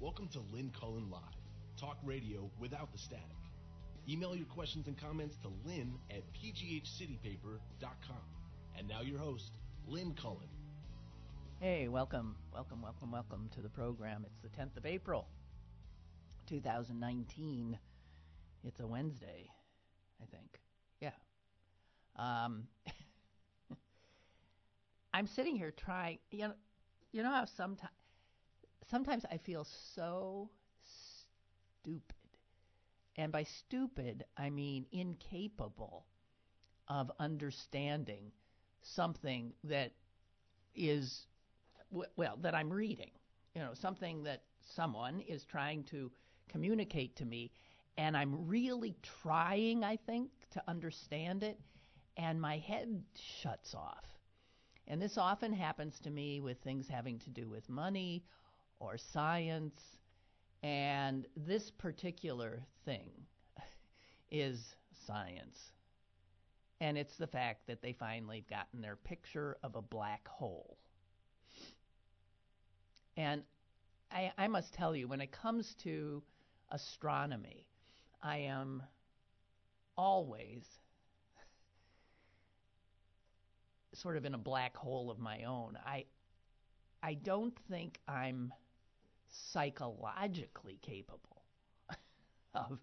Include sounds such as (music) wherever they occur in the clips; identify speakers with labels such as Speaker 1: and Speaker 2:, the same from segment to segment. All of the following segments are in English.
Speaker 1: Welcome to Lynn Cullen Live, talk radio without the static. Email your questions and comments to lynn at pghcitypaper.com. And now your host, Lynn Cullen.
Speaker 2: Hey, welcome, welcome, welcome, welcome to the program. It's the 10th of April, 2019. It's a Wednesday, I think. Yeah. Um, (laughs) I'm sitting here trying. You know, you know how sometimes sometimes I feel so stupid, and by stupid I mean incapable of understanding something that is well that I'm reading. You know, something that someone is trying to communicate to me and I'm really trying, I think, to understand it, and my head shuts off. And this often happens to me with things having to do with money or science. And this particular thing is science. And it's the fact that they finally have gotten their picture of a black hole. And I, I must tell you, when it comes to astronomy, I am always sort of in a black hole of my own. I I don't think I'm psychologically capable (laughs) of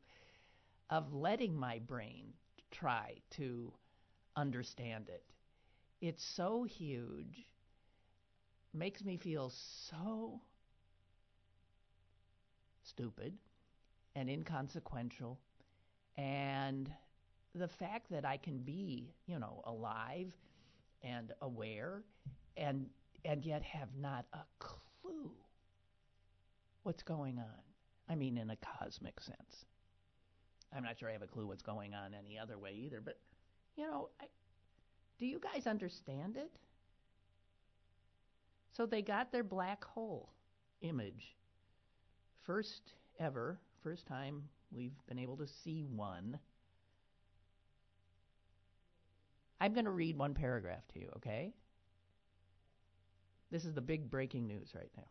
Speaker 2: of letting my brain try to understand it. It's so huge, makes me feel so stupid and inconsequential. And the fact that I can be, you know, alive and aware and and yet have not a clue what's going on. I mean in a cosmic sense. I'm not sure I have a clue what's going on any other way either, but you know, I, do you guys understand it? So they got their black hole image first ever first time we've been able to see one. I'm going to read one paragraph to you, okay? This is the big breaking news right now.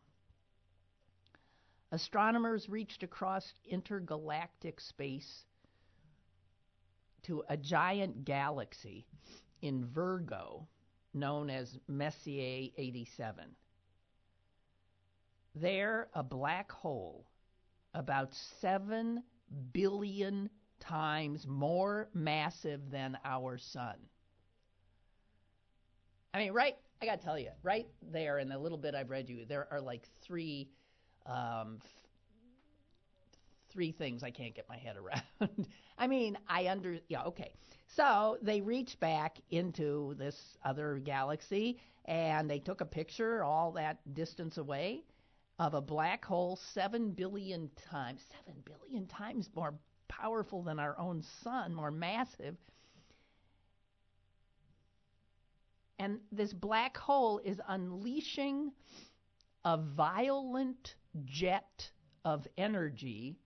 Speaker 2: Astronomers reached across intergalactic space to a giant galaxy in Virgo known as Messier 87. There, a black hole about 7 billion times more massive than our sun. I mean, right, I got to tell you, right there in the little bit I've read you, there are like three. Um, three things I can't get my head around. (laughs) I mean, I under yeah, okay. So they reached back into this other galaxy and they took a picture all that distance away of a black hole 7 billion times, 7 billion times more powerful than our own sun, more massive. And this black hole is unleashing a violent jet of energy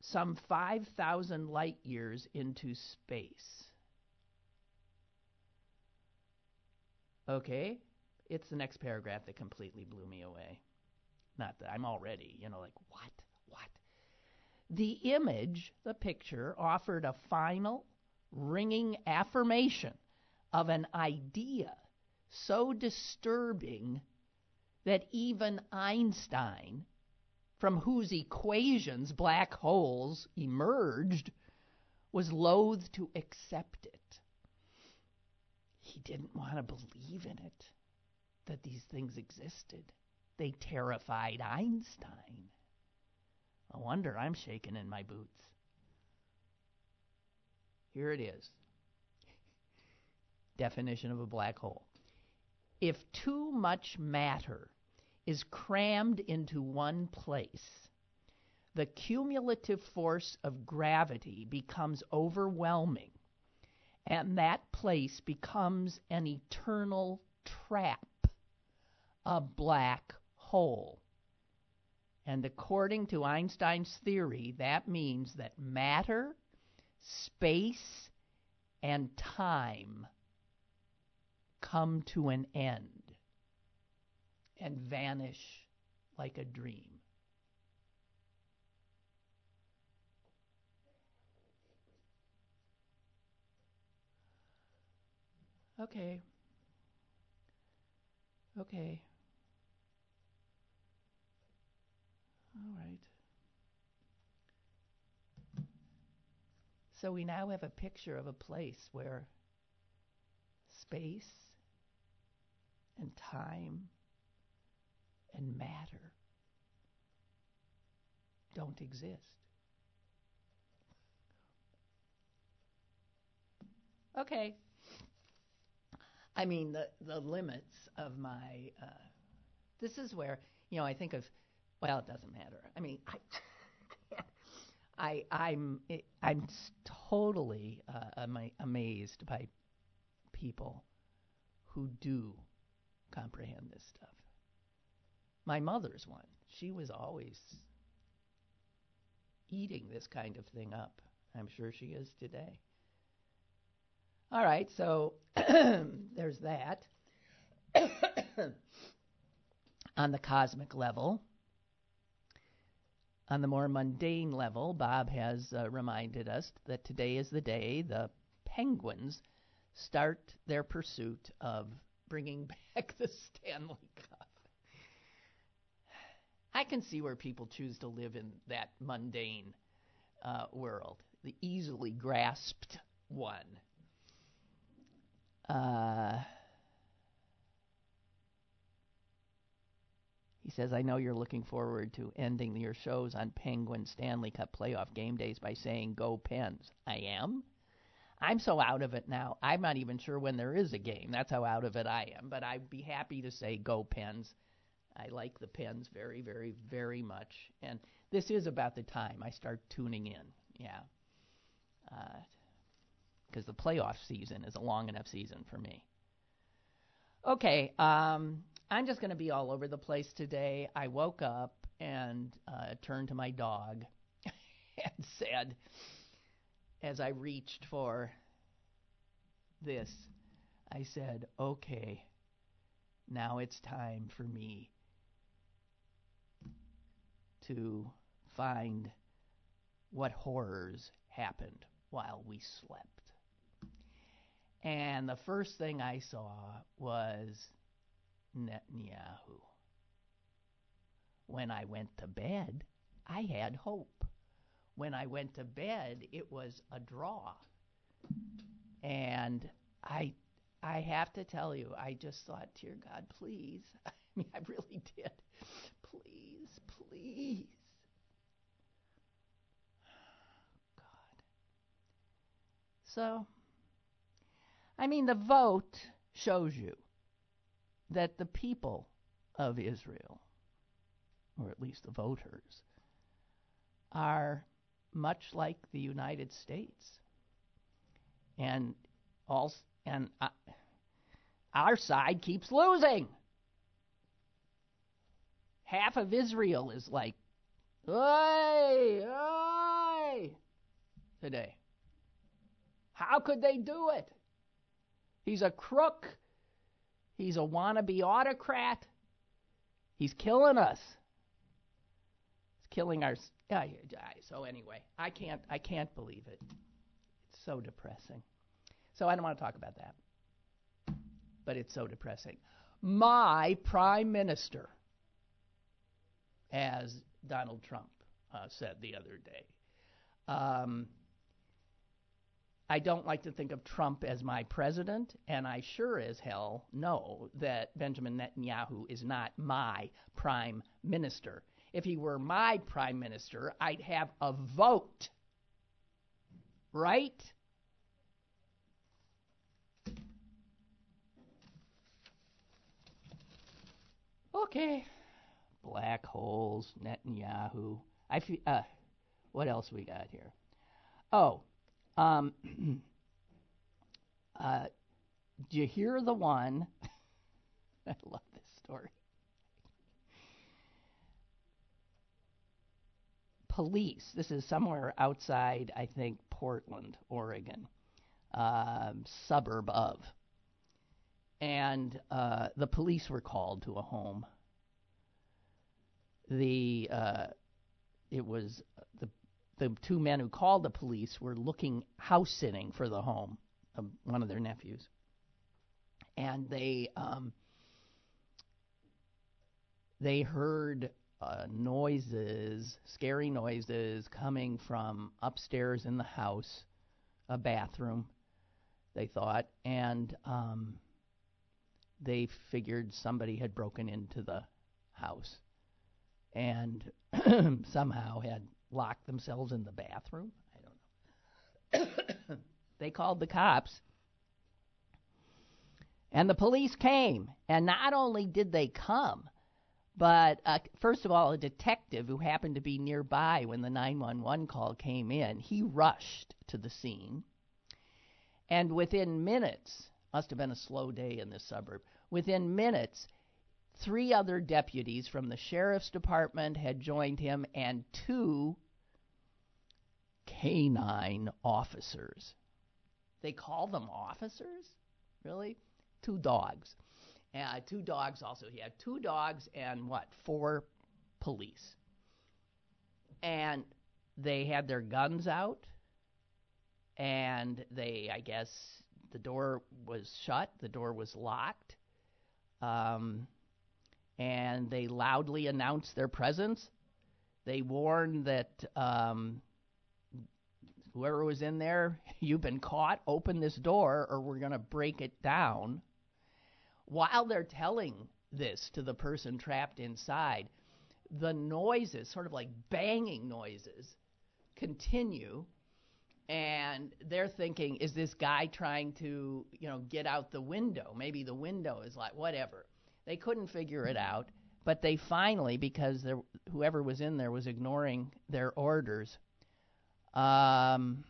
Speaker 2: some 5,000 light years into space. Okay? it's the next paragraph that completely blew me away. Not that I'm already, you know, like, what? What? The image, the picture, offered a final, ringing affirmation of an idea so disturbing that even Einstein, from whose equations black holes emerged, was loath to accept it. He didn't want to believe in it that these things existed. They terrified Einstein. No wonder I'm shaking in my boots. Here it is. Definition of a black hole. If too much matter is crammed into one place, the cumulative force of gravity becomes overwhelming, and that place becomes an eternal trap a black hole. And according to Einstein's theory, that means that matter, space, and time come to an end and vanish like a dream. Okay. Okay. All right. So we now have a picture of a place where space and time and matter don't exist. Okay. I mean, the, the limits of my. Uh, this is where, you know, I think of, well, it doesn't matter. I mean, I. (laughs) I I'm I'm totally uh, ama- amazed by people who do comprehend this stuff. My mother's one. She was always eating this kind of thing up. I'm sure she is today. All right, so (clears throat) there's that. (coughs) On the cosmic level, on the more mundane level, Bob has uh, reminded us that today is the day the Penguins start their pursuit of bringing (laughs) back the Stanley Cup. I can see where people choose to live in that mundane uh, world, the easily grasped one. Uh, He says, I know you're looking forward to ending your shows on Penguin Stanley Cup playoff game days by saying, Go Pens. I am? I'm so out of it now. I'm not even sure when there is a game. That's how out of it I am. But I'd be happy to say, Go Pens. I like the Pens very, very, very much. And this is about the time I start tuning in. Yeah. Because uh, the playoff season is a long enough season for me. Okay. Um, I'm just going to be all over the place today. I woke up and uh, turned to my dog (laughs) and said, as I reached for this, I said, okay, now it's time for me to find what horrors happened while we slept. And the first thing I saw was Netanyahu. When I went to bed, I had hope. When I went to bed, it was a draw. And I I have to tell you, I just thought, dear God, please. (laughs) I mean, I really did. Please, please. God. So, I mean, the vote shows you that the people of Israel, or at least the voters, are much like the United States. And all and uh, our side keeps losing. Half of Israel is like, "Oi, oi!" today. How could they do it? He's a crook. He's a wannabe autocrat. He's killing us. He's killing our. So anyway, I can't. I can't believe it. It's so depressing. So I don't want to talk about that. But it's so depressing. My prime minister, as Donald Trump uh, said the other day, um, I don't like to think of Trump as my president, and I sure as hell know that Benjamin Netanyahu is not my prime minister. If he were my prime minister, I'd have a vote. Right? Okay. Black holes, Netanyahu. I uh, what else we got here? Oh, um, (clears throat) uh, do you hear the one? (laughs) I love this story. Police, this is somewhere outside, I think, Portland, Oregon, um, suburb of. And uh, the police were called to a home. The uh, it was the the two men who called the police were looking house sitting for the home of one of their nephews, and they um, they heard uh, noises, scary noises coming from upstairs in the house, a bathroom, they thought, and um, they figured somebody had broken into the house and (clears throat) somehow had locked themselves in the bathroom. I don't know. (coughs) they called the cops. And the police came. And not only did they come, but uh, first of all, a detective who happened to be nearby when the 911 call came in, he rushed to the scene. And within minutes, must have been a slow day in this suburb, within minutes, three other deputies from the sheriff's department had joined him, and two canine officers. They call them officers? Really? Two dogs. Uh, two dogs also. He had two dogs and what? Four police. And they had their guns out, and they, I guess, the door was shut, the door was locked, um, and they loudly announced their presence. They warned that um, whoever was in there, (laughs) you've been caught, open this door or we're going to break it down. While they're telling this to the person trapped inside, the noises, sort of like banging noises, continue. And they're thinking, is this guy trying to, you know, get out the window? Maybe the window is like, whatever. They couldn't figure it out, but they finally, because there, whoever was in there was ignoring their orders, um,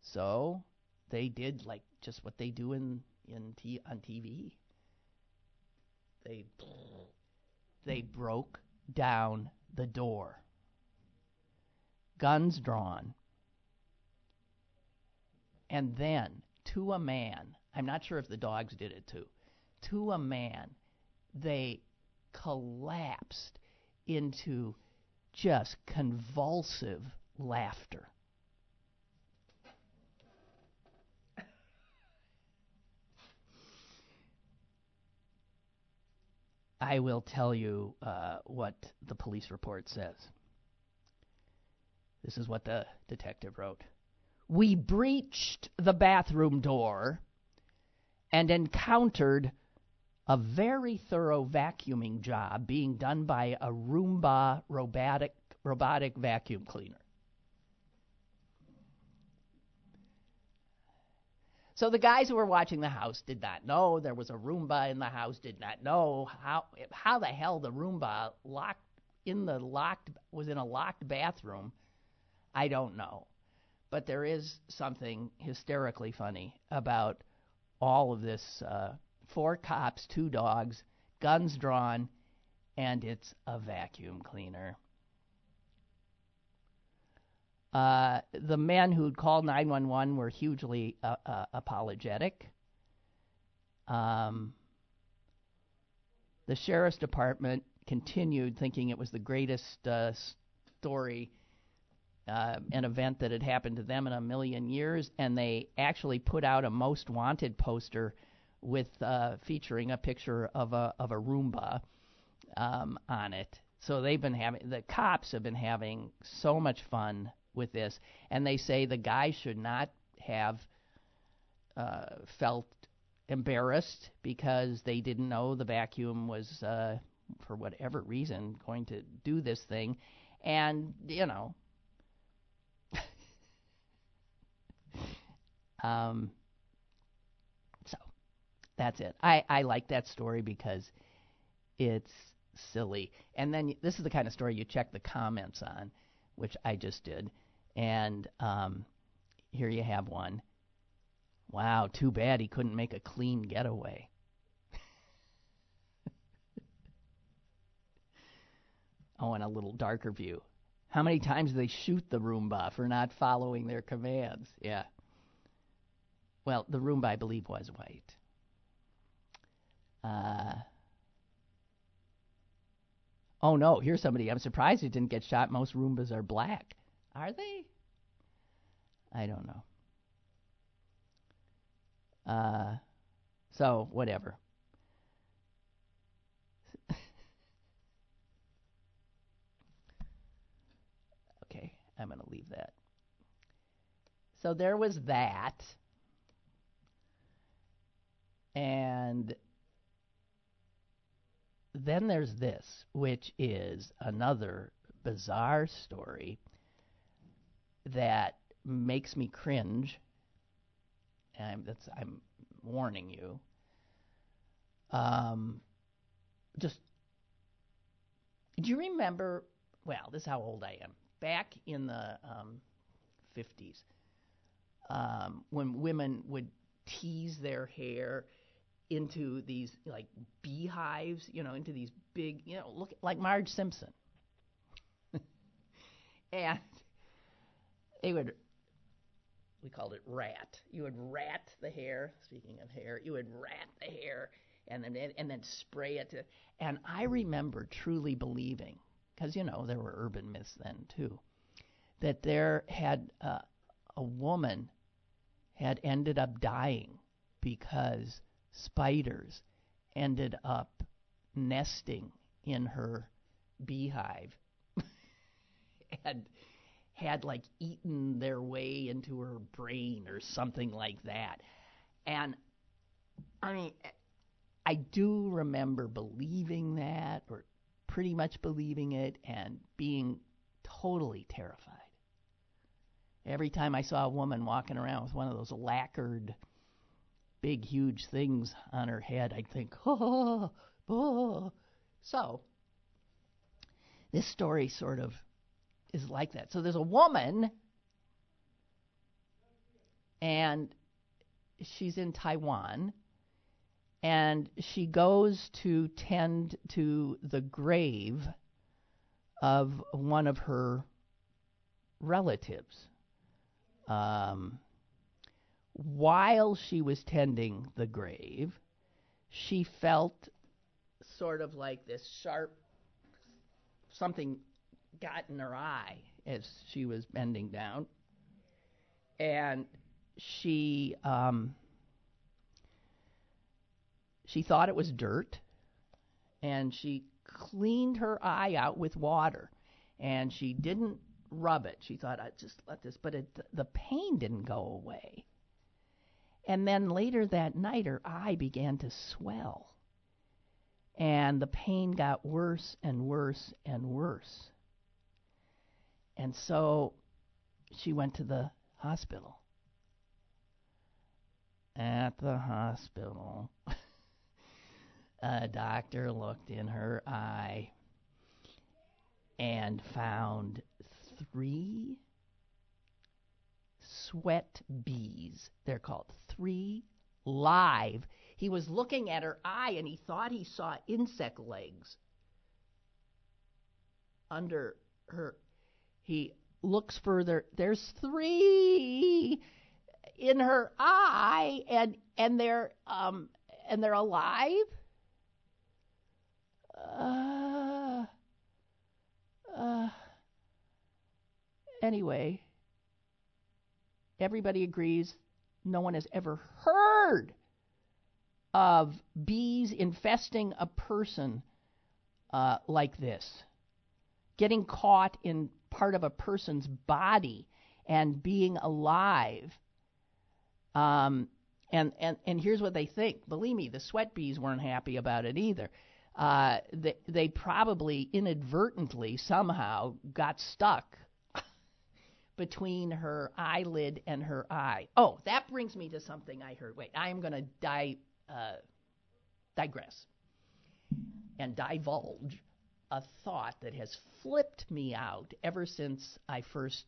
Speaker 2: so they did like just what they do in in t- on TV. They they broke down the door. Guns drawn. And then to a man, I'm not sure if the dogs did it too to a man, they collapsed into just convulsive laughter. I will tell you uh, what the police report says. This is what the detective wrote. We breached the bathroom door and encountered a very thorough vacuuming job being done by a Roomba robotic, robotic vacuum cleaner. So the guys who were watching the house did not know there was a Roomba in the house, did not know how how the hell the Roomba locked in the locked was in a locked bathroom. I don't know. But there is something hysterically funny about all of this uh, four cops, two dogs, guns drawn, and it's a vacuum cleaner. Uh, the men who'd called 911 were hugely uh, uh, apologetic. Um, the sheriff's department continued thinking it was the greatest uh, story, uh, an event that had happened to them in a million years, and they actually put out a most wanted poster with uh, featuring a picture of a of a Roomba um, on it. So they've been having the cops have been having so much fun with this, and they say the guy should not have uh, felt embarrassed because they didn't know the vacuum was uh, for whatever reason going to do this thing, and you know. (laughs) um, that's it. I, I like that story because it's silly. And then this is the kind of story you check the comments on, which I just did. And um, here you have one. Wow, too bad he couldn't make a clean getaway. (laughs) oh, and a little darker view. How many times do they shoot the Roomba for not following their commands? Yeah. Well, the Roomba, I believe, was white. Uh, Oh no, here's somebody. I'm surprised it didn't get shot. Most Roombas are black. Are they? I don't know. Uh, so whatever. (laughs) okay, I'm going to leave that. So there was that. And then there's this, which is another bizarre story that makes me cringe. I'm, that's, I'm warning you. Um, just, do you remember? Well, this is how old I am. Back in the um, 50s, um, when women would tease their hair into these like beehives, you know, into these big, you know, look like Marge Simpson. (laughs) and they would we called it rat. You would rat the hair, speaking of hair, you would rat the hair and then and then spray it to and I remember truly believing because you know there were urban myths then too that there had uh, a woman had ended up dying because spiders ended up nesting in her beehive (laughs) and had like eaten their way into her brain or something like that. And I mean, I do remember believing that or pretty much believing it and being totally terrified. Every time I saw a woman walking around with one of those lacquered big, huge things on her head, I'd think, (laughs) oh, oh. So, this story sort of is like that. So, there's a woman, and she's in Taiwan, and she goes to tend to the grave of one of her relatives. Um, while she was tending the grave, she felt sort of like this sharp something got in her eye as she was bending down. And she um, she thought it was dirt, and she cleaned her eye out with water, and she didn't rub it. She thought I'd just let this, but it, the pain didn't go away. And then later that night, her eye began to swell. And the pain got worse and worse and worse. And so she went to the hospital. At the hospital, (laughs) a doctor looked in her eye and found three sweat bees. They're called three live. He was looking at her eye and he thought he saw insect legs under her. He looks further. There's three in her eye, and and they're um and they're alive. Uh, uh, anyway, everybody agrees no one has ever heard of bees infesting a person uh, like this, getting caught in part of a person's body and being alive. Um, and, and, and here's what they think. Believe me, the sweat bees weren't happy about it either. Uh, they, they probably inadvertently somehow got stuck between her eyelid and her eye. Oh, that brings me to something I heard. Wait, I am going to di- uh, digress and divulge a thought that has flipped me out ever since I first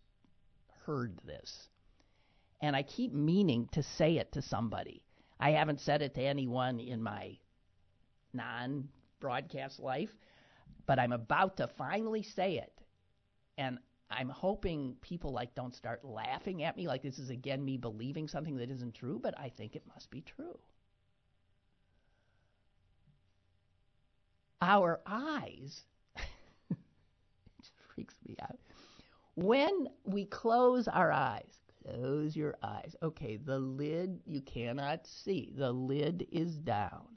Speaker 2: heard this. And I keep meaning to say it to somebody. I haven't said it to anyone in my non broadcast life, but I'm about to finally say it. And I'm hoping people like don't start laughing at me like this is again me believing something that isn't true, but I think it must be true. Our eyes (laughs) it freaks me out. When we close our eyes, close your eyes. Okay, the lid you cannot see. The lid is down.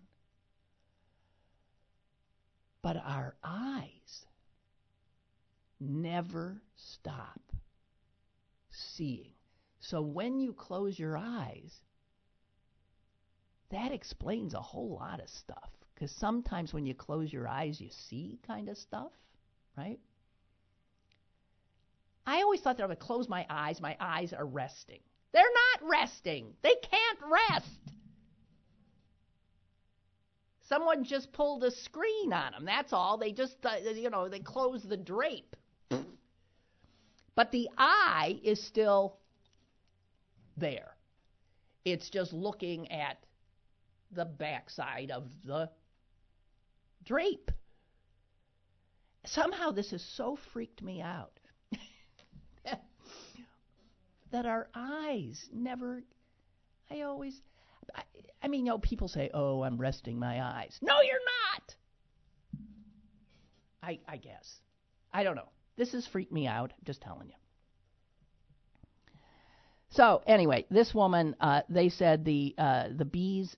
Speaker 2: But our eyes never stop seeing. So when you close your eyes, that explains a whole lot of stuff. Because sometimes when you close your eyes, you see kind of stuff, right? I always thought that I close my eyes, my eyes are resting. They're not resting. They can't rest. Someone just pulled a screen on them. That's all. They just, uh, you know, they closed the drape. But the eye is still there. It's just looking at the backside of the drape. Somehow this has so freaked me out (laughs) that our eyes never. I always. I, I mean, you know, people say, "Oh, I'm resting my eyes." No, you're not. I I guess. I don't know. This has freaked me out. Just telling you. So anyway, this woman, uh, they said the uh, the bees.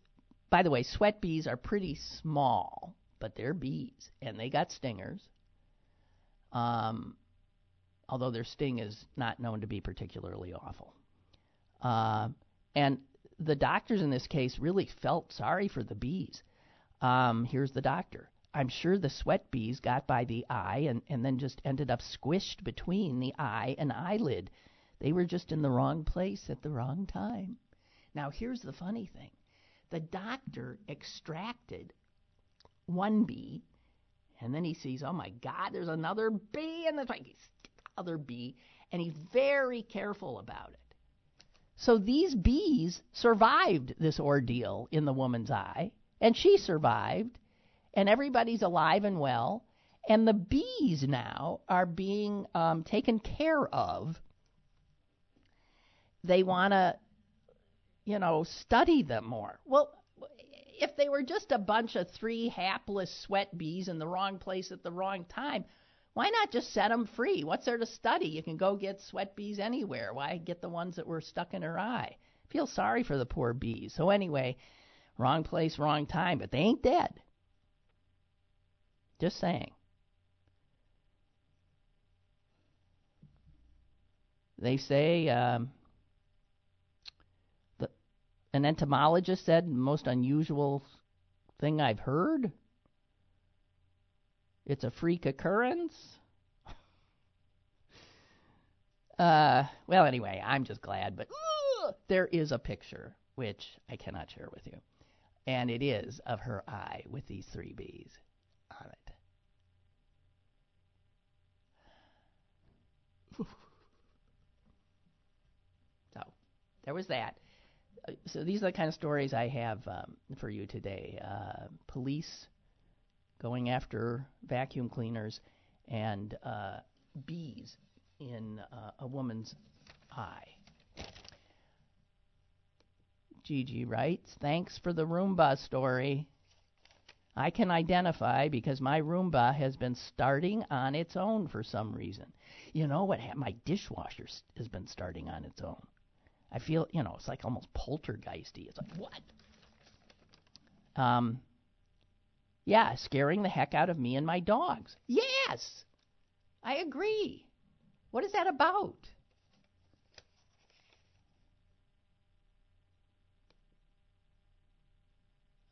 Speaker 2: By the way, sweat bees are pretty small, but they're bees, and they got stingers. Um, although their sting is not known to be particularly awful. Uh, and the doctors in this case really felt sorry for the bees. Um, here's the doctor. I'm sure the sweat bees got by the eye and, and then just ended up squished between the eye and eyelid. They were just in the wrong place at the wrong time. Now, here's the funny thing the doctor extracted one bee, and then he sees, oh my God, there's another bee, and the other bee, and he's very careful about it. So these bees survived this ordeal in the woman's eye, and she survived, and everybody's alive and well, and the bees now are being um, taken care of. They want to, you know, study them more. Well, if they were just a bunch of three hapless sweat bees in the wrong place at the wrong time, why not just set them free? What's there to study? You can go get sweat bees anywhere. Why get the ones that were stuck in her eye? Feel sorry for the poor bees. So anyway, wrong place, wrong time, but they ain't dead. Just saying. They say um, the, an entomologist said most unusual thing I've heard it's a freak occurrence. (laughs) uh, well, anyway, I'm just glad, but uh, there is a picture which I cannot share with you, and it is of her eye with these three bees on it. so there was that. Uh, so these are the kind of stories I have um, for you today. Uh, police going after vacuum cleaners and uh, bees in uh, a woman's eye. Gigi writes, Thanks for the Roomba story. I can identify because my Roomba has been starting on its own for some reason. You know what? My dishwasher has been starting on its own. I feel, you know, it's like almost poltergeisty. It's like, what? Um, yeah, scaring the heck out of me and my dogs. Yes, I agree. What is that about?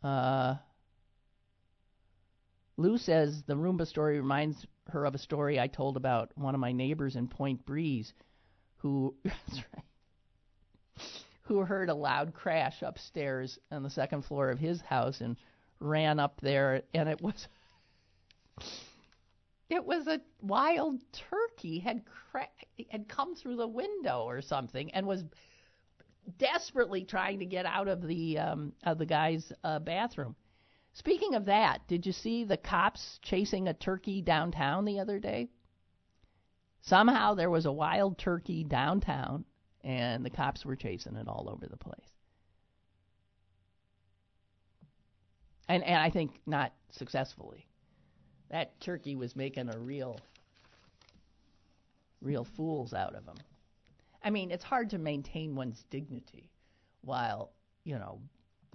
Speaker 2: Uh, Lou says the Roomba story reminds her of a story I told about one of my neighbors in Point Breeze who (laughs) who heard a loud crash upstairs on the second floor of his house and ran up there, and it was it was a wild turkey had cra- had come through the window or something and was desperately trying to get out of the um, of the guy's uh, bathroom. Speaking of that, did you see the cops chasing a turkey downtown the other day? Somehow there was a wild turkey downtown, and the cops were chasing it all over the place. and and I think not successfully. That turkey was making a real real fools out of them. I mean, it's hard to maintain one's dignity while, you know,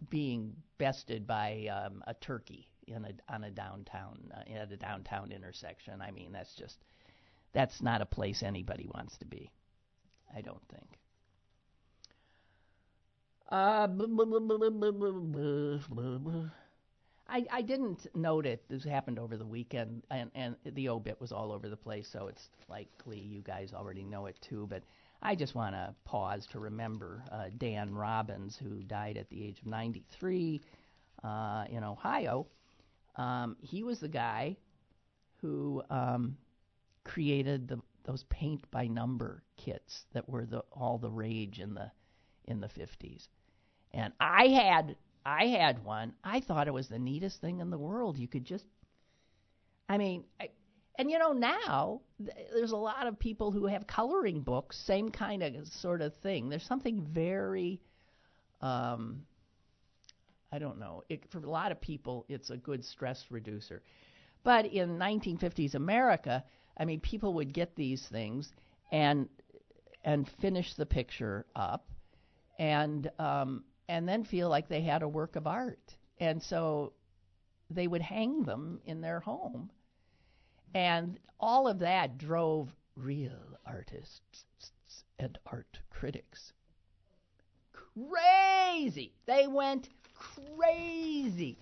Speaker 2: being bested by um, a turkey in a on a downtown uh, at a downtown intersection. I mean, that's just that's not a place anybody wants to be. I don't think. Uh, I, I didn't note it. This happened over the weekend, and, and the obit was all over the place, so it's likely you guys already know it too. But I just want to pause to remember uh, Dan Robbins, who died at the age of 93 uh, in Ohio. Um, he was the guy who um, created the, those paint by number kits that were the, all the rage in the in the 50s. And I had I had one. I thought it was the neatest thing in the world. You could just I mean, I, and you know now th- there's a lot of people who have coloring books, same kind of sort of thing. There's something very um I don't know. It, for a lot of people, it's a good stress reducer. But in 1950s America, I mean, people would get these things and and finish the picture up, and um, and then feel like they had a work of art, and so they would hang them in their home, and all of that drove real artists and art critics crazy. They went crazy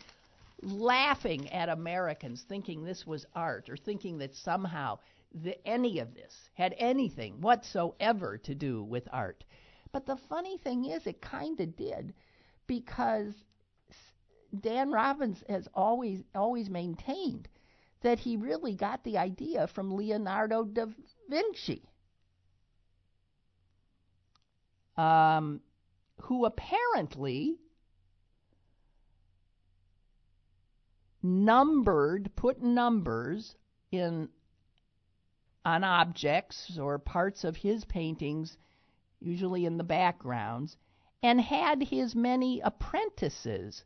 Speaker 2: laughing at Americans thinking this was art or thinking that somehow the, any of this had anything whatsoever to do with art. But the funny thing is, it kind of did because Dan Robbins has always always maintained that he really got the idea from Leonardo da Vinci, um, who apparently numbered, put numbers in on objects or parts of his paintings, usually in the backgrounds, and had his many apprentices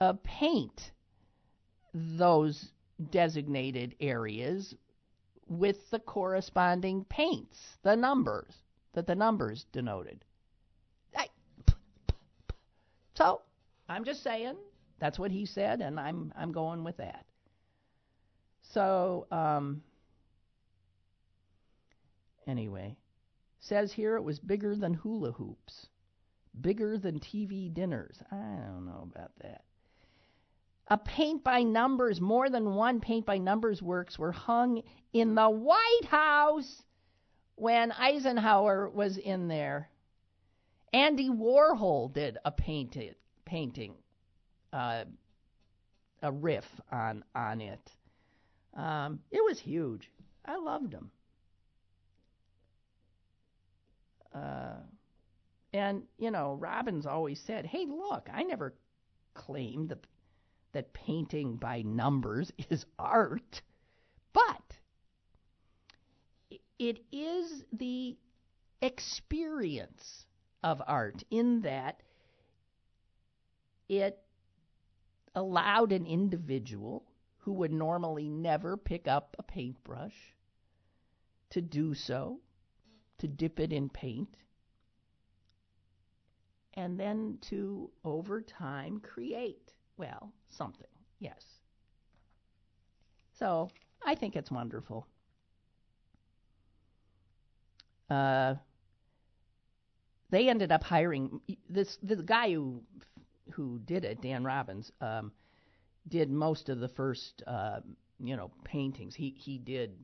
Speaker 2: uh, paint those designated areas with the corresponding paints, the numbers that the numbers denoted. I, so I'm just saying that's what he said, and I'm I'm going with that. So um, anyway, says here it was bigger than hula hoops, bigger than TV dinners. I don't know about that. A paint by numbers, more than one paint by numbers works were hung in the White House when Eisenhower was in there. Andy Warhol did a painted painting uh, a riff on on it. Um, it was huge. I loved them. Uh, and you know, Robbins always said, "Hey, look, I never claimed that that painting by numbers (laughs) is art, but it is the experience of art in that it allowed an individual who would normally never pick up a paintbrush to do so, to dip it in paint, and then to, over time, create, well, something, yes. So I think it's wonderful. Uh, they ended up hiring this the guy who who did it, Dan Robbins, um, did most of the first, uh, you know, paintings. He he did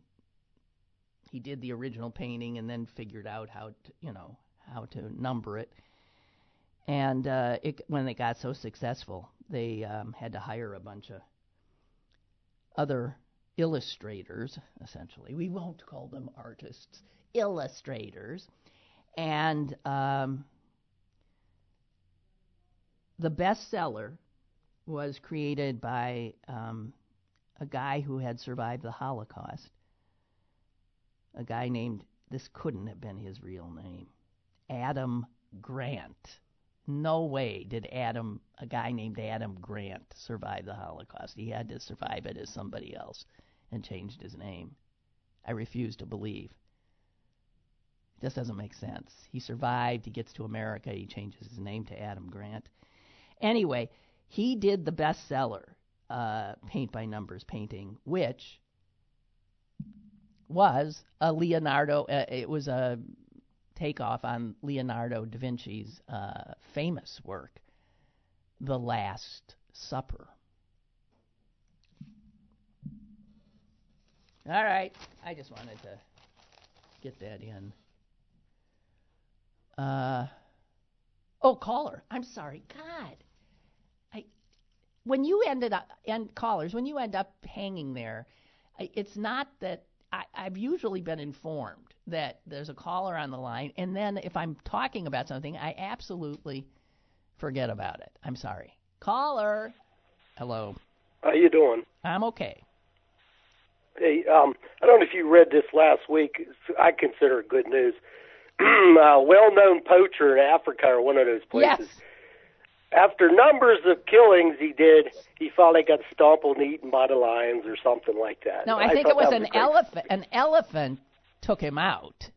Speaker 2: he did the original painting and then figured out how to, you know, how to number it. And uh, it, when they got so successful, they um, had to hire a bunch of other illustrators, essentially. We won't call them artists, illustrators. And um, the bestseller was created by um, a guy who had survived the Holocaust. A guy named, this couldn't have been his real name, Adam Grant. No way did Adam, a guy named Adam Grant, survive the Holocaust. He had to survive it as somebody else and changed his name. I refuse to believe It just doesn't make sense. He survived. He gets to America. He changes his name to Adam Grant. Anyway, he did the bestseller, uh, Paint by Numbers painting, which was a Leonardo. Uh, it was a takeoff on Leonardo da Vinci's uh, famous work, The Last Supper. All right, I just wanted to get that in. Uh, oh, caller. I'm sorry. God, I when you ended up and callers when you end up hanging there, it's not that I, I've usually been informed that there's a caller on the line, and then if I'm talking about something, I absolutely forget about it. I'm sorry. Caller. Hello.
Speaker 3: How you doing?
Speaker 2: I'm okay.
Speaker 3: Hey, um, I don't know if you read this last week. I consider it good news. a (clears throat) well-known poacher in Africa or one of those places.
Speaker 2: Yes.
Speaker 3: After numbers of killings he did, he finally got stumbled and eaten by the lions or something like that.
Speaker 2: No, I, think it was an elephant. An elephant took him out,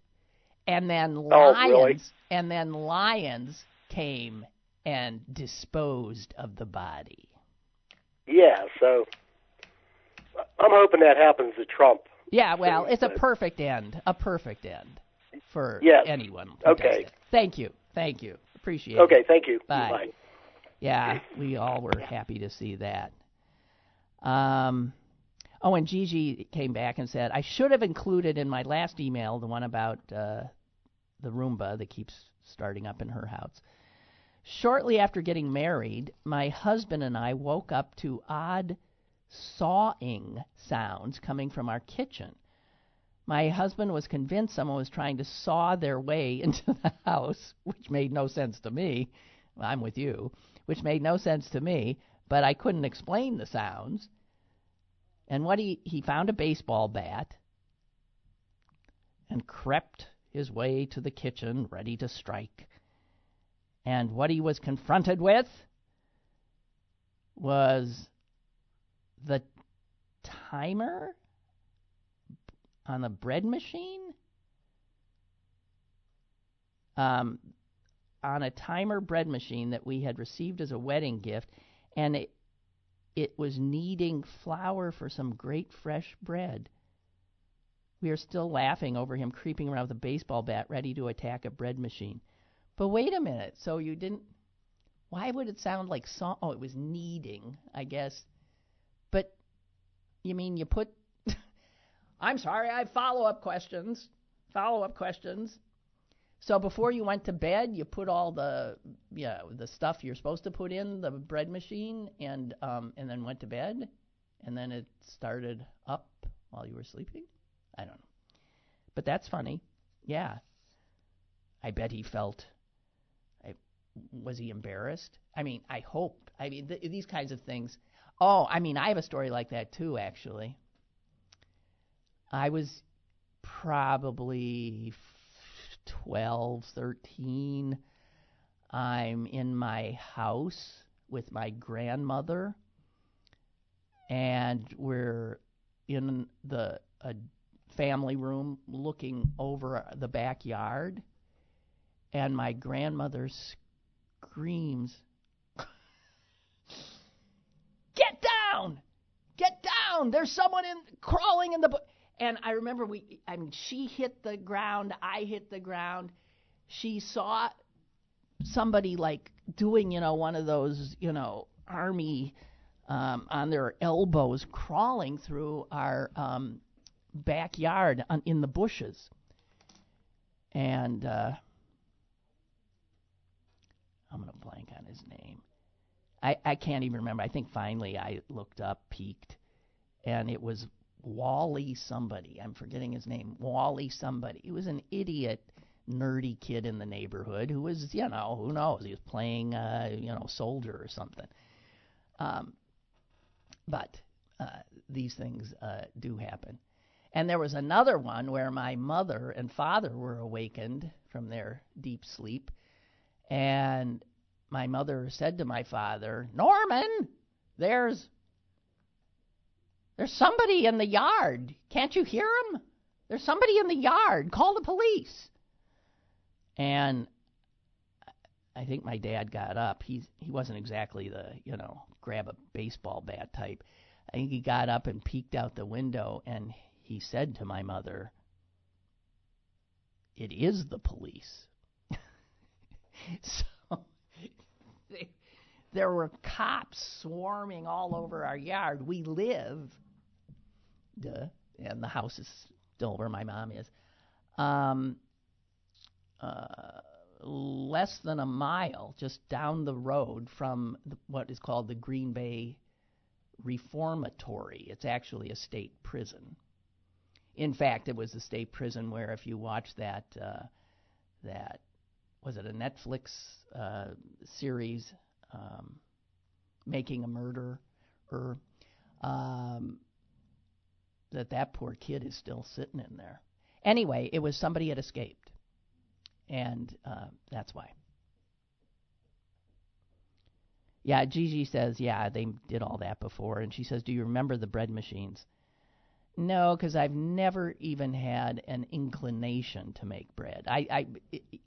Speaker 2: and then
Speaker 3: Oh,
Speaker 2: lions,
Speaker 3: really?
Speaker 2: and then lions came and disposed of the body.
Speaker 3: Yeah, so I'm hoping that happens to Trump.
Speaker 2: Yeah, well, it's a perfect end. A perfect end for
Speaker 3: Yes.
Speaker 2: anyone.
Speaker 3: Okay.
Speaker 2: Thank you. Thank you. Appreciate
Speaker 3: Okay,
Speaker 2: it.
Speaker 3: Okay, thank you.
Speaker 2: Bye. Yeah, we all were happy to see that. Um, oh, and Gigi came back and said, I should have included in my last email the one about uh, the Roomba that keeps starting up in her house. Shortly after getting married, my husband and I woke up to odd sawing sounds coming from our kitchen. My husband was convinced someone was trying to saw their way (laughs) into the house, which made no sense to me. I'm with you, which made no sense to me, but I couldn't explain the sounds. And what he he found a baseball bat and crept his way to the kitchen ready to strike. And what he was confronted with was the timer on the bread machine um, on a timer bread machine that we had received as a wedding gift, and it it was kneading flour for some great fresh bread. We are still laughing over him creeping around with a baseball bat ready to attack a bread machine. But wait a minute, so you didn't why would it sound like song? Oh, it was kneading, I guess. But you mean you put (laughs) I'm sorry, I have follow up questions. Follow up questions. So before you went to bed, you put all the yeah the stuff you're supposed to put in the bread machine, and um, and then went to bed, and then it started up while you were sleeping. I don't know, but that's funny. Yeah, I bet he felt. I, was he embarrassed? I mean, I hope. I mean, th- these kinds of things. Oh, I mean, I have a story like that too, actually. I was probably 12, 13. I'm in my house with my grandmother, and we're in the a family room looking over the backyard, and my grandmother screams, "Get down! Get down! There's someone in crawling in the." Bu-. And I remember we, I mean, she hit the ground, I hit the ground. She saw somebody like doing, you know, one of those, you know, army um, on their elbows crawling through our um, backyard on, in the bushes. And uh, I'm going to blank on his name. I, I can't even remember. I think finally I looked up, peeked, and it was Wally somebody. I'm forgetting his name. Wally somebody. He was an idiot, nerdy kid in the neighborhood who was, you know, who knows? He was playing, uh, you know, soldier or something. Um, but uh, these things uh, do happen. And there was another one where my mother and father were awakened from their deep sleep, and my mother said to my father, "Norman, there's there's somebody in the yard. Can't you hear him? There's somebody in the yard. Call the police. And I think my dad got up. He's he wasn't exactly the you know grab a baseball bat type. I think he got up and peeked out the window and he said to my mother, "It is the police." (laughs) so (laughs) there were cops swarming all over our yard. We live, duh, and the house is still where my mom is. Um, uh, less than a mile just down the road from the, what is called the Green Bay Reformatory. It's actually a state prison. In fact, it was the state prison where, if you watch that, uh, that was it a Netflix uh, series, um, Making a Murder, or um, that that poor kid is still sitting in there. Anyway, it was somebody had escaped and uh, that's why. Yeah, Gigi says, yeah, they did all that before. And she says, do you remember the bread machines? No, because I've never even had an inclination to make bread. I, I,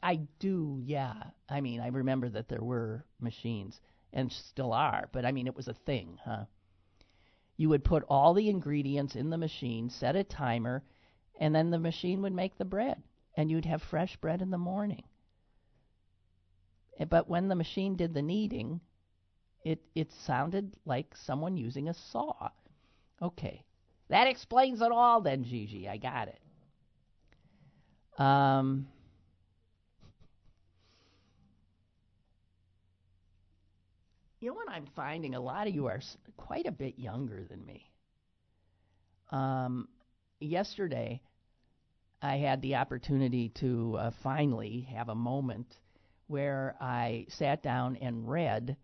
Speaker 2: I do, yeah. I mean, I remember that there were machines and still are, but I mean, it was a thing, huh? You would put all the ingredients in the machine, set a timer, and then the machine would make the bread and you'd have fresh bread in the morning. But when the machine did the kneading, it it sounded like someone using a saw. Okay. That explains it all then, Gigi. I got it. Um You know what I'm finding? A lot of you are quite a bit younger than me. Um, yesterday, I had the opportunity to uh, finally have a moment where I sat down and read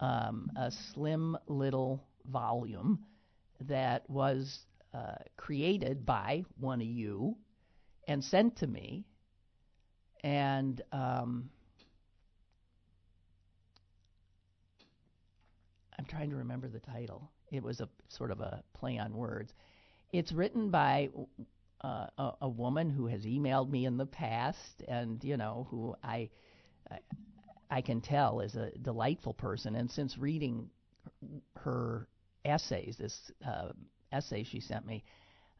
Speaker 2: um, a slim little volume that was uh, created by one of you and sent to me. And um, trying to remember the title. It was a sort of a play on words. It's written by uh, a, a woman who has emailed me in the past, and you know who I, I can tell is a delightful person. And since reading her essays, this uh, essay she sent me,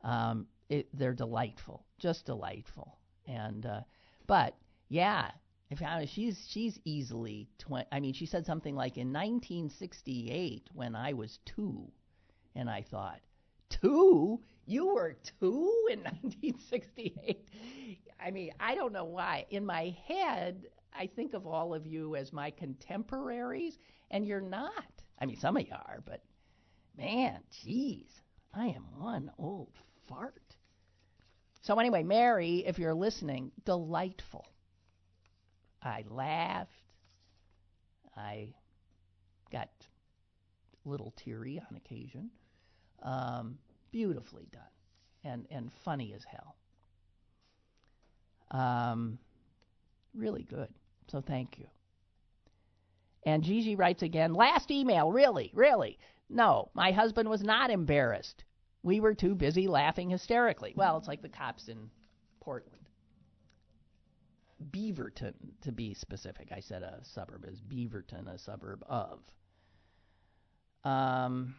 Speaker 2: um, it, they're delightful, just delightful. And uh, but yeah, I found she's she's easily twenty. I mean, she said something like in 1968 when I was two, and I thought two you were two in (laughs) 1968. I mean, I don't know why. In my head, I think of all of you as my contemporaries, and you're not. I mean, some of you are, but man, jeez, I am one old fart. So, anyway, Mary, if you're listening, delightful. I laughed. I got a little teary on occasion. Um, beautifully done and and funny as hell. Um, really good. So thank you. And Gigi writes again, last email, really, really. No, my husband was not embarrassed. We were too busy laughing hysterically. Well, it's like the cops in Portland. Beaverton, to be specific. I said a suburb is Beaverton, a suburb of. Um,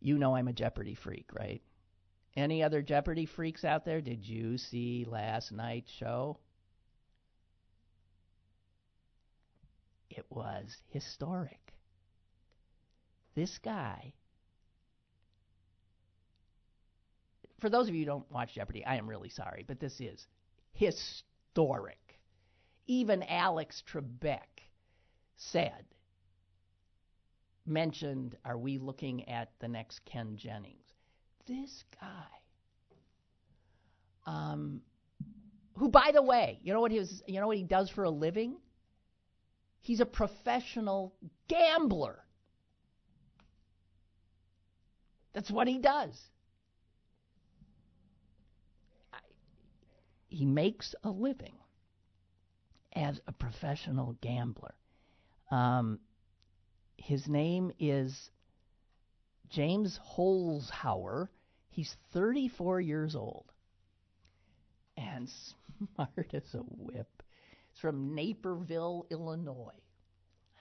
Speaker 2: you know I'm a Jeopardy freak, right? Any other Jeopardy freaks out there? Did you see last night's show? It was historic. This guy, for those of you who don't watch Jeopardy, I am really sorry, but this is historic. Even Alex Trebek said mentioned, are we looking at the next Ken Jennings? This guy, um, who, by the way, you know what his, you know what he does for a living? He's a professional gambler. That's what he does. He makes a living as a professional gambler. Um, his name is James Holzhauer. He's 34 years old and (laughs) smart as a whip. He's from Naperville, Illinois.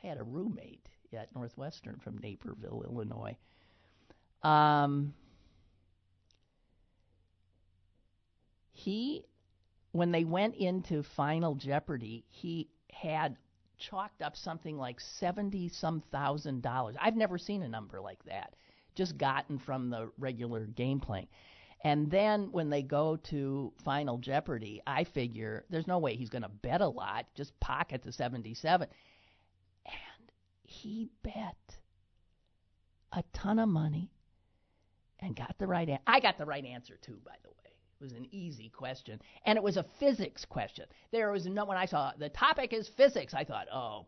Speaker 2: I had a roommate at Northwestern from Naperville, Illinois. Um, he, when they went into Final Jeopardy, he had chalked up something like seventy some thousand dollars. I've never seen a number like that, just gotten from the regular game playing. And then when they go to Final Jeopardy, I figure there's no way he's going to bet a lot, just pocket the 77. And he bet a ton of money and got the right answer. I got the right answer too, by the way. It was an easy question, and it was a physics question. There was no when I saw the topic is physics, I thought, oh,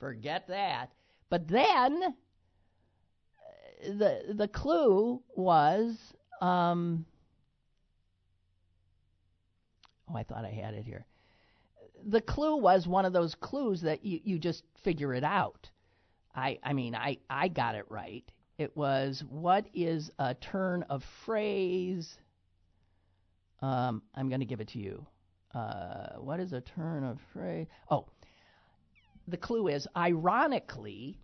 Speaker 2: forget that. But then uh, the the clue was um, oh, I thought I had it here. The clue was one of those clues that you, you just figure it out. I I mean I I got it right. It was what is a turn of phrase um, I'm going to give it to you. Uh, what is a turn of phrase? Oh, the clue is ironically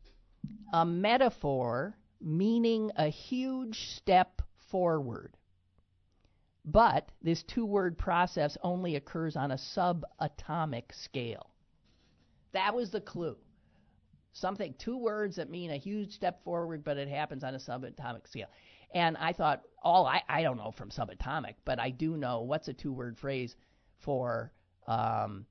Speaker 2: a metaphor meaning a huge step forward. But this two word process only occurs on a subatomic scale. That was the clue. Something, two words that mean a huge step forward, but it happens on a subatomic scale. And I thought, all I, I don't know from subatomic, but I do know what's a two word phrase for um,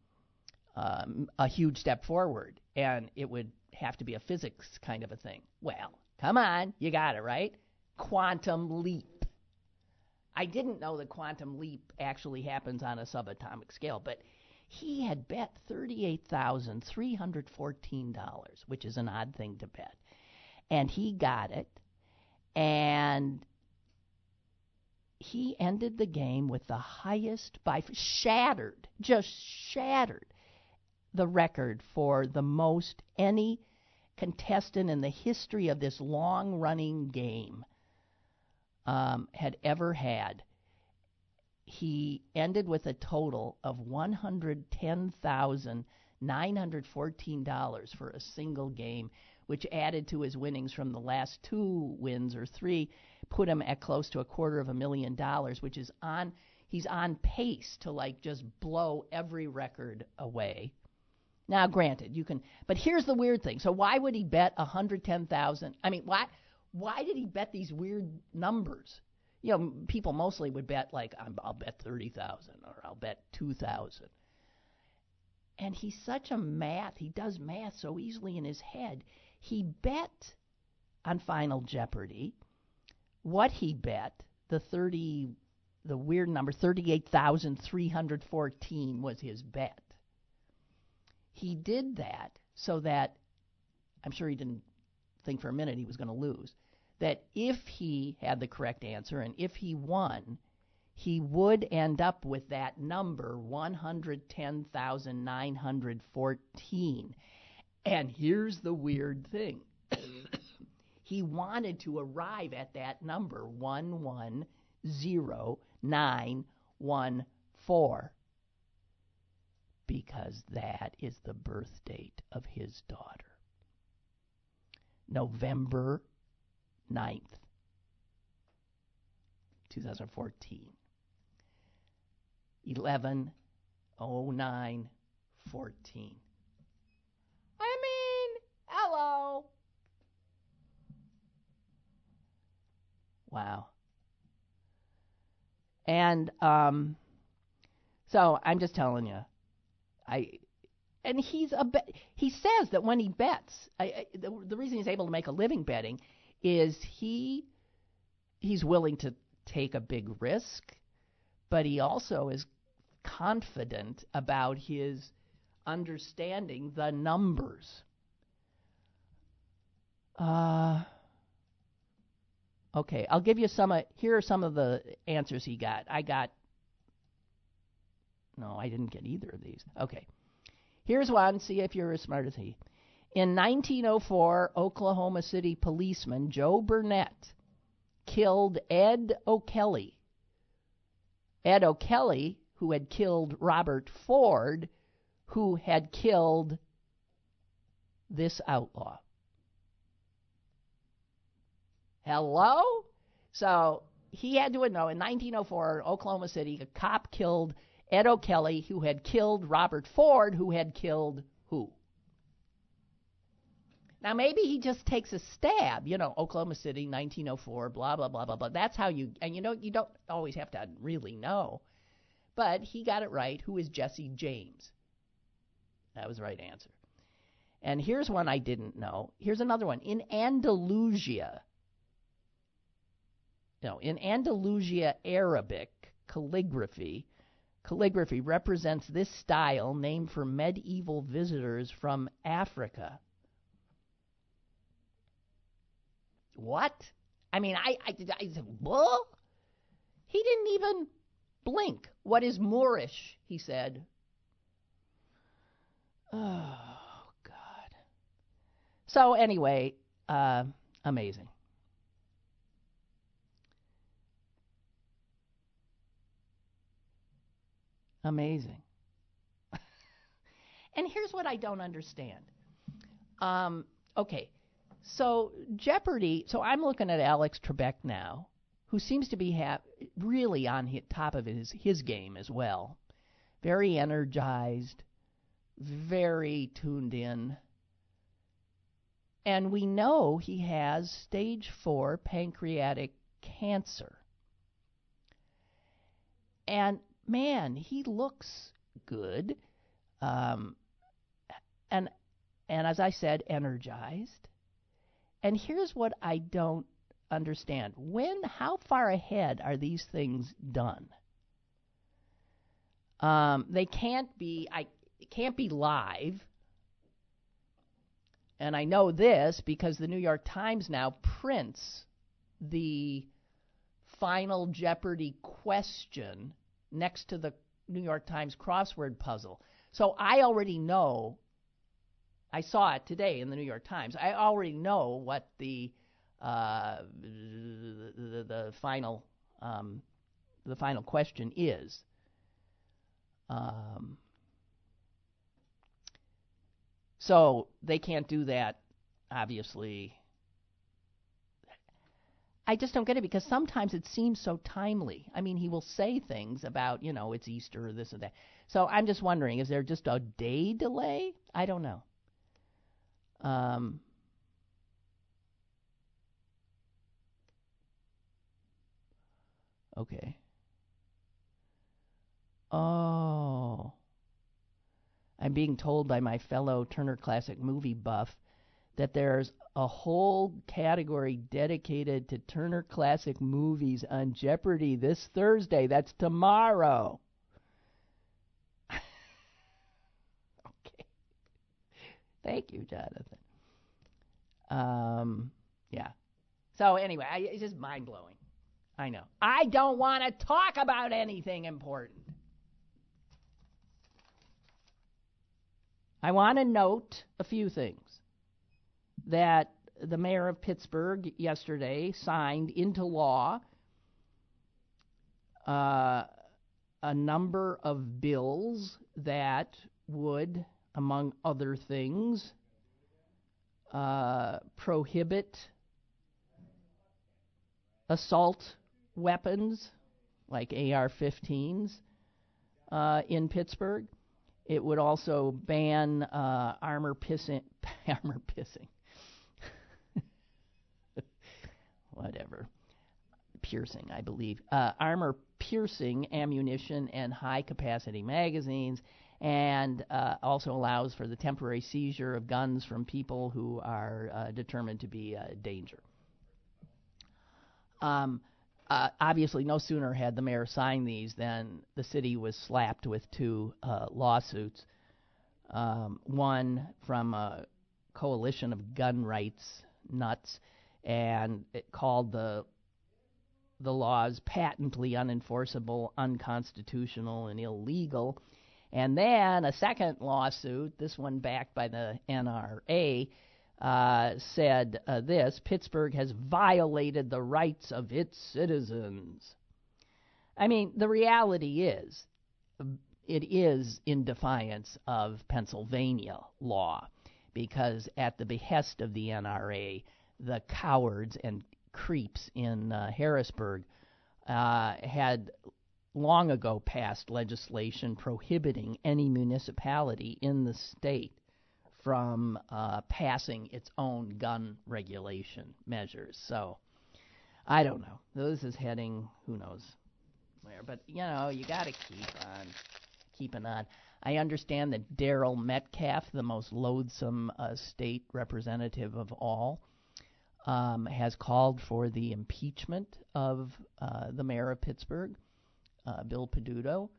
Speaker 2: um, a huge step forward. And it would have to be a physics kind of a thing. Well, come on, you got it, right? Quantum leap. I didn't know the quantum leap actually happens on a subatomic scale, but he had bet $38,314, which is an odd thing to bet. And he got it and he ended the game with the highest by shattered, just shattered the record for the most any contestant in the history of this long running game um, had ever had. He ended with a total of $110,914 for a single game which added to his winnings from the last two wins or three, put him at close to a quarter of a million dollars, which is on he's on pace to like just blow every record away. Now, granted, you can, but here's the weird thing. So why would he bet a hundred ten thousand? I mean, why why did he bet these weird numbers? You know, people mostly would bet like I'll bet thirty thousand or I'll bet two thousand. And he's such a math. He does math so easily in his head. He bet on Final Jeopardy. What he bet, the 30 the weird number 38,314 was his bet. He did that so that I'm sure he didn't think for a minute he was going to lose. That if he had the correct answer and if he won, he would end up with that number 110,914. And here's the weird thing (coughs) he wanted to arrive at that number, 110914, because that is the birth date of his daughter. November 9th, 2014. 110914. Hello. Wow. And um, so I'm just telling you, I and he's a. He says that when he bets, I, I, the, the reason he's able to make a living betting is he he's willing to take a big risk, but he also is confident about his understanding the numbers. Uh, okay, I'll give you some. Here are some of the answers he got. I got. No, I didn't get either of these. Okay. Here's one. See if you're as smart as he. In 1904, Oklahoma City policeman Joe Burnett killed Ed O'Kelly. Ed O'Kelly, who had killed Robert Ford, who had killed this outlaw. Hello? So he had to know in 1904, Oklahoma City, a cop killed Ed O'Kelly, who had killed Robert Ford, who had killed who? Now maybe he just takes a stab, you know, Oklahoma City, 1904, blah blah blah blah blah. That's how you, and you know, you don't always have to really know, but he got it right. Who is Jesse James? That was the right answer. And here's one I didn't know. Here's another one. In Andalusia, no, in Andalusia Arabic calligraphy, calligraphy represents this style named for medieval visitors from Africa. What? I mean, I, I, I said, well, he didn't even blink. What is Moorish? He said. Oh, God. So, anyway, uh, amazing. Amazing. (laughs) and here's what I don't understand. Um, okay, so Jeopardy. So I'm looking at Alex Trebek now, who seems to be ha- really on his, top of his his game as well. Very energized, very tuned in. And we know he has stage four pancreatic cancer. And man, he looks good. Um, and and as I said, energized. And here's what I don't understand: when, how far ahead are these things done? Um, they can't be. I it can't be live. And I know this because the New York Times now prints the final Jeopardy question next to the New York Times crossword puzzle. So I already know. I saw it today in the New York Times. I already know what the uh, the, the, the, final um, the final question is. Um, so they can't do that, obviously, I just don't get it because sometimes it seems so timely. I mean, he will say things about, you know, it's Easter or this or that. So I'm just wondering, is there just a day delay? I don't know. Um, okay. Oh. I'm being told by my fellow Turner Classic movie buff that there's a whole category dedicated to Turner Classic Movies on Jeopardy this Thursday. That's tomorrow. (laughs) okay. Thank you, Jonathan. Um, yeah. So anyway, I, it's just mind blowing. I know. I don't want to talk about anything important. I want to note a few things that the mayor of Pittsburgh yesterday signed into law uh, a number of bills that would, among other things, uh, prohibit assault weapons like AR 15s uh, in Pittsburgh. It would also ban uh, armor pissing, (laughs) armor pissing, whatever, piercing, I believe, uh, armor piercing ammunition and high capacity magazines, and uh, also allows for the temporary seizure of guns from people who are uh, determined to be a danger. Um, uh, obviously, no sooner had the mayor signed these than the city was slapped with two uh, lawsuits. Um, one from a coalition of gun rights nuts and it called the the laws patently unenforceable, unconstitutional, and illegal. And then a second lawsuit, this one backed by the NRA, uh, said uh, this Pittsburgh has violated the rights of its citizens. I mean, the reality is, it is in defiance of Pennsylvania law because, at the behest of the NRA, the cowards and creeps in uh, Harrisburg uh, had long ago passed legislation prohibiting any municipality in the state from uh, passing its own gun regulation measures. So I don't know. This is heading who knows where. But you know, you got to keep on keeping on. I understand that Daryl Metcalfe, the most loathsome uh, state representative of all, um, has called for the impeachment of uh, the mayor of Pittsburgh, uh, Bill Peduto.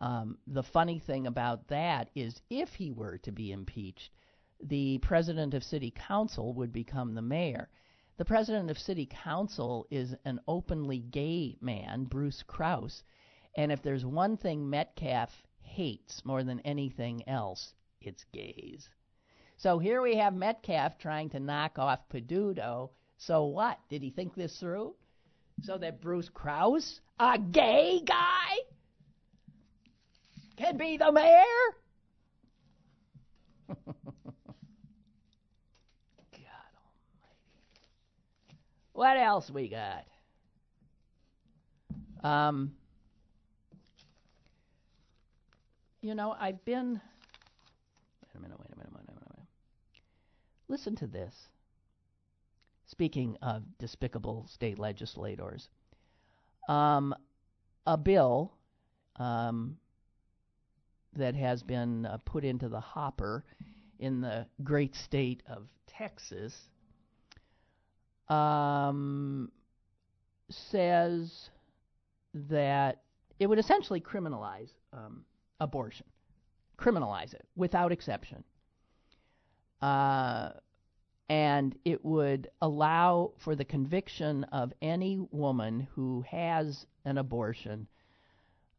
Speaker 2: Um, the funny thing about that is, if he were to be impeached, the president of city council would become the mayor. The president of city council is an openly gay man, Bruce Kraus, and if there's one thing Metcalfe hates more than anything else, it's gays. So here we have Metcalfe trying to knock off Peduto. So what? Did he think this through? So that Bruce Kraus, a gay guy, can be the mayor? (laughs) God almighty. What else we got? Um, you know, I've been. Wait a minute, wait a minute, wait a minute, wait a minute. Listen to this. Speaking of despicable state legislators, um, a bill um, that has been uh, put into the hopper in the great state of Texas um, says that it would essentially criminalize um, abortion, criminalize it without exception. Uh, and it would allow for the conviction of any woman who has an abortion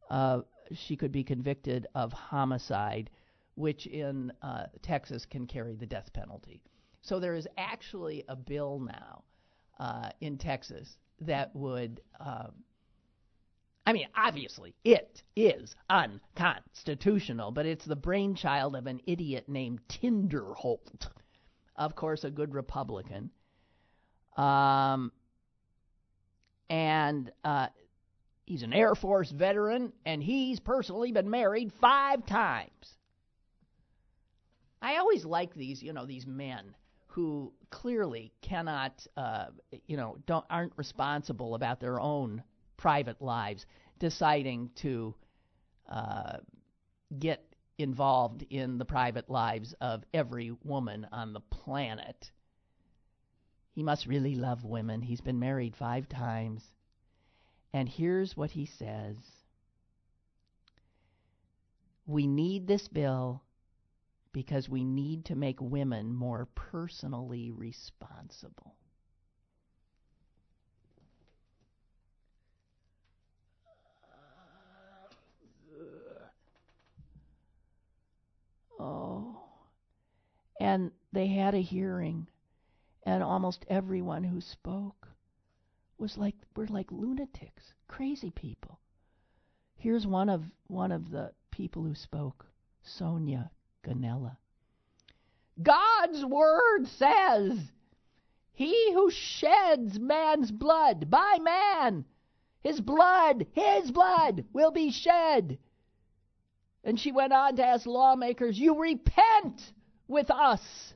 Speaker 2: uh, she could be convicted of homicide, which in uh, Texas can carry the death penalty. So there is actually a bill now uh, in Texas that would. I mean, obviously, it is unconstitutional, but it's the brainchild of an idiot named Tinderholt, of course, a good Republican. Um, and uh, He's an Air Force veteran, and he's personally been married five times. I always like these, you know, these men who clearly cannot, uh, you know, don't aren't responsible about their own private lives, deciding to uh, get involved in the private lives of every woman on the planet. He must really love women. He's been married five times. And here's what he says We need this bill because we need to make women more personally responsible. And they had a hearing, and almost everyone who spoke was like we're like lunatics, crazy people. Here's one of one of the people who spoke, Sonia Ganella. God's word says, "He who sheds man's blood by man, his blood, his blood will be shed." And she went on to ask lawmakers, "You repent with us."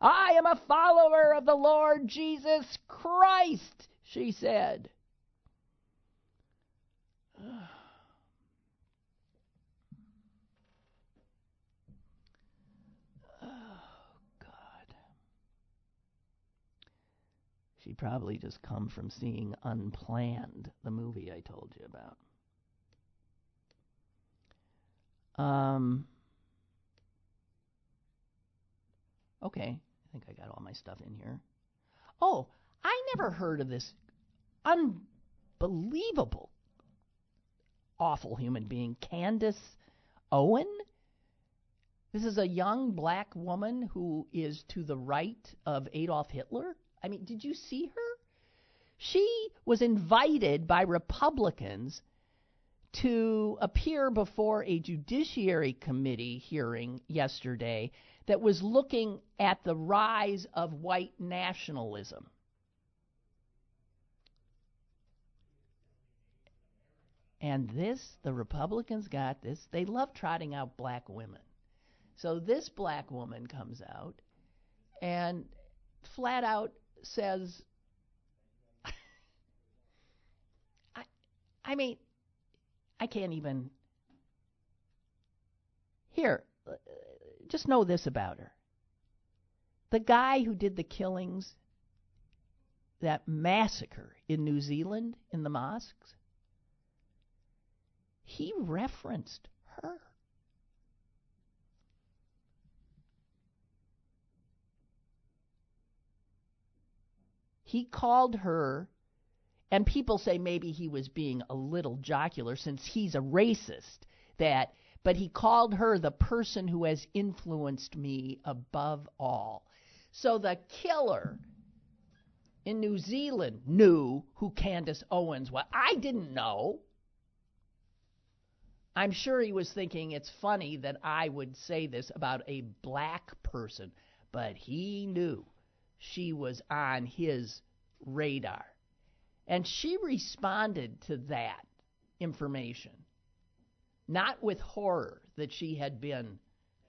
Speaker 2: I am a follower of the Lord Jesus Christ, she said. She probably just come from seeing Unplanned, the movie I told you about. Um, okay, I think I got all my stuff in here. Oh, I never heard of this unbelievable, awful human being, Candace Owen. This is a young black woman who is to the right of Adolf Hitler. I mean, did you see her? She was invited by Republicans to appear before a Judiciary Committee hearing yesterday that was looking at the rise of white nationalism. And this, the Republicans got this. They love trotting out black women. So this black woman comes out and flat out says, (laughs) I, I mean, I can't even. Here, just know this about her. The guy who did the killings, that massacre in New Zealand in the mosques, he referenced her. He called her, and people say maybe he was being a little jocular since he's a racist, that but he called her the person who has influenced me above all. So the killer in New Zealand knew who Candace Owens was. I didn't know. I'm sure he was thinking it's funny that I would say this about a black person, but he knew she was on his radar. And she responded to that information, not with horror that she had been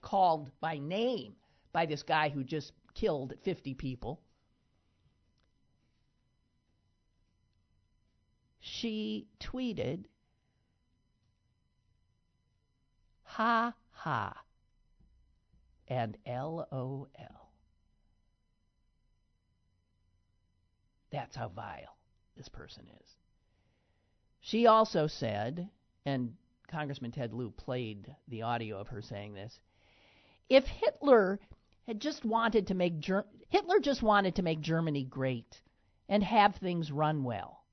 Speaker 2: called by name by this guy who just killed 50 people. She tweeted, ha ha, and LOL. That's how vile this person is. She also said, and Congressman Ted Lieu played the audio of her saying this, if Hitler had just wanted to make Ger- Hitler just wanted to make Germany great and have things run well.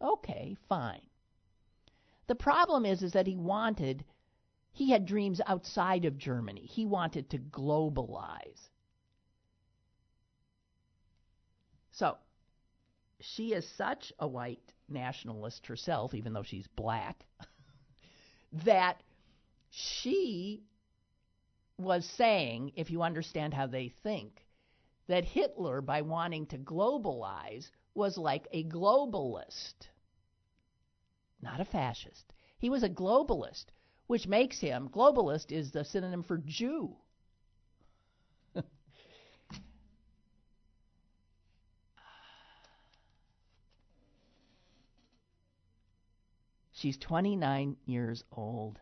Speaker 2: Okay, fine. The problem is is that he wanted he had dreams outside of Germany. He wanted to globalize. So, she is such a white nationalist herself, even though she's black, (laughs) that she was saying, if you understand how they think, that Hitler, by wanting to globalize, was like a globalist, not a fascist. He was a globalist, which makes him, globalist is the synonym for Jew. She's 29 years old.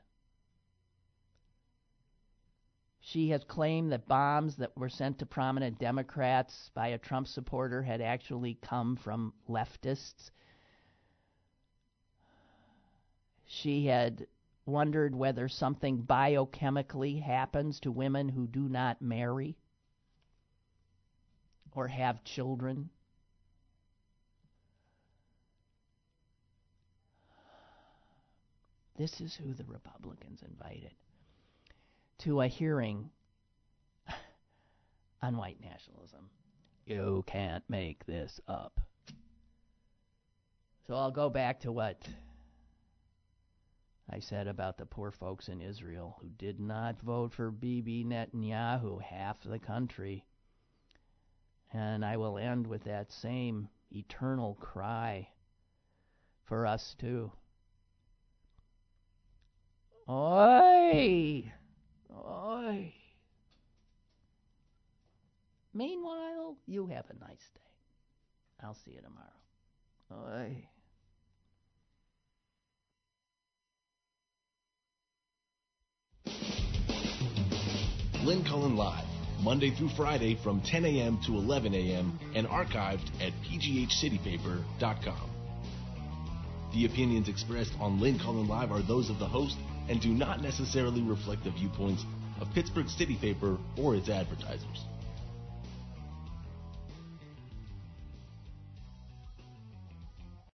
Speaker 2: She has claimed that bombs that were sent to prominent Democrats by a Trump supporter had actually come from leftists. She had wondered whether something biochemically happens to women who do not marry or have children. This is who the Republicans invited to a hearing (laughs) on white nationalism. You can't make this up. So I'll go back to what I said about the poor folks in Israel who did not vote for Bibi Netanyahu, half the country. And I will end with that same eternal cry for us too. Oi! Oi! Meanwhile, you have a nice day. I'll see you tomorrow. Oi.
Speaker 1: Lynn Cullen Live, Monday through Friday from 10 a.m. to 11 a.m. and archived at pghcitypaper.com. The opinions expressed on Lynn Cullen Live are those of the host and do not necessarily reflect the viewpoints of Pittsburgh City Paper or its advertisers.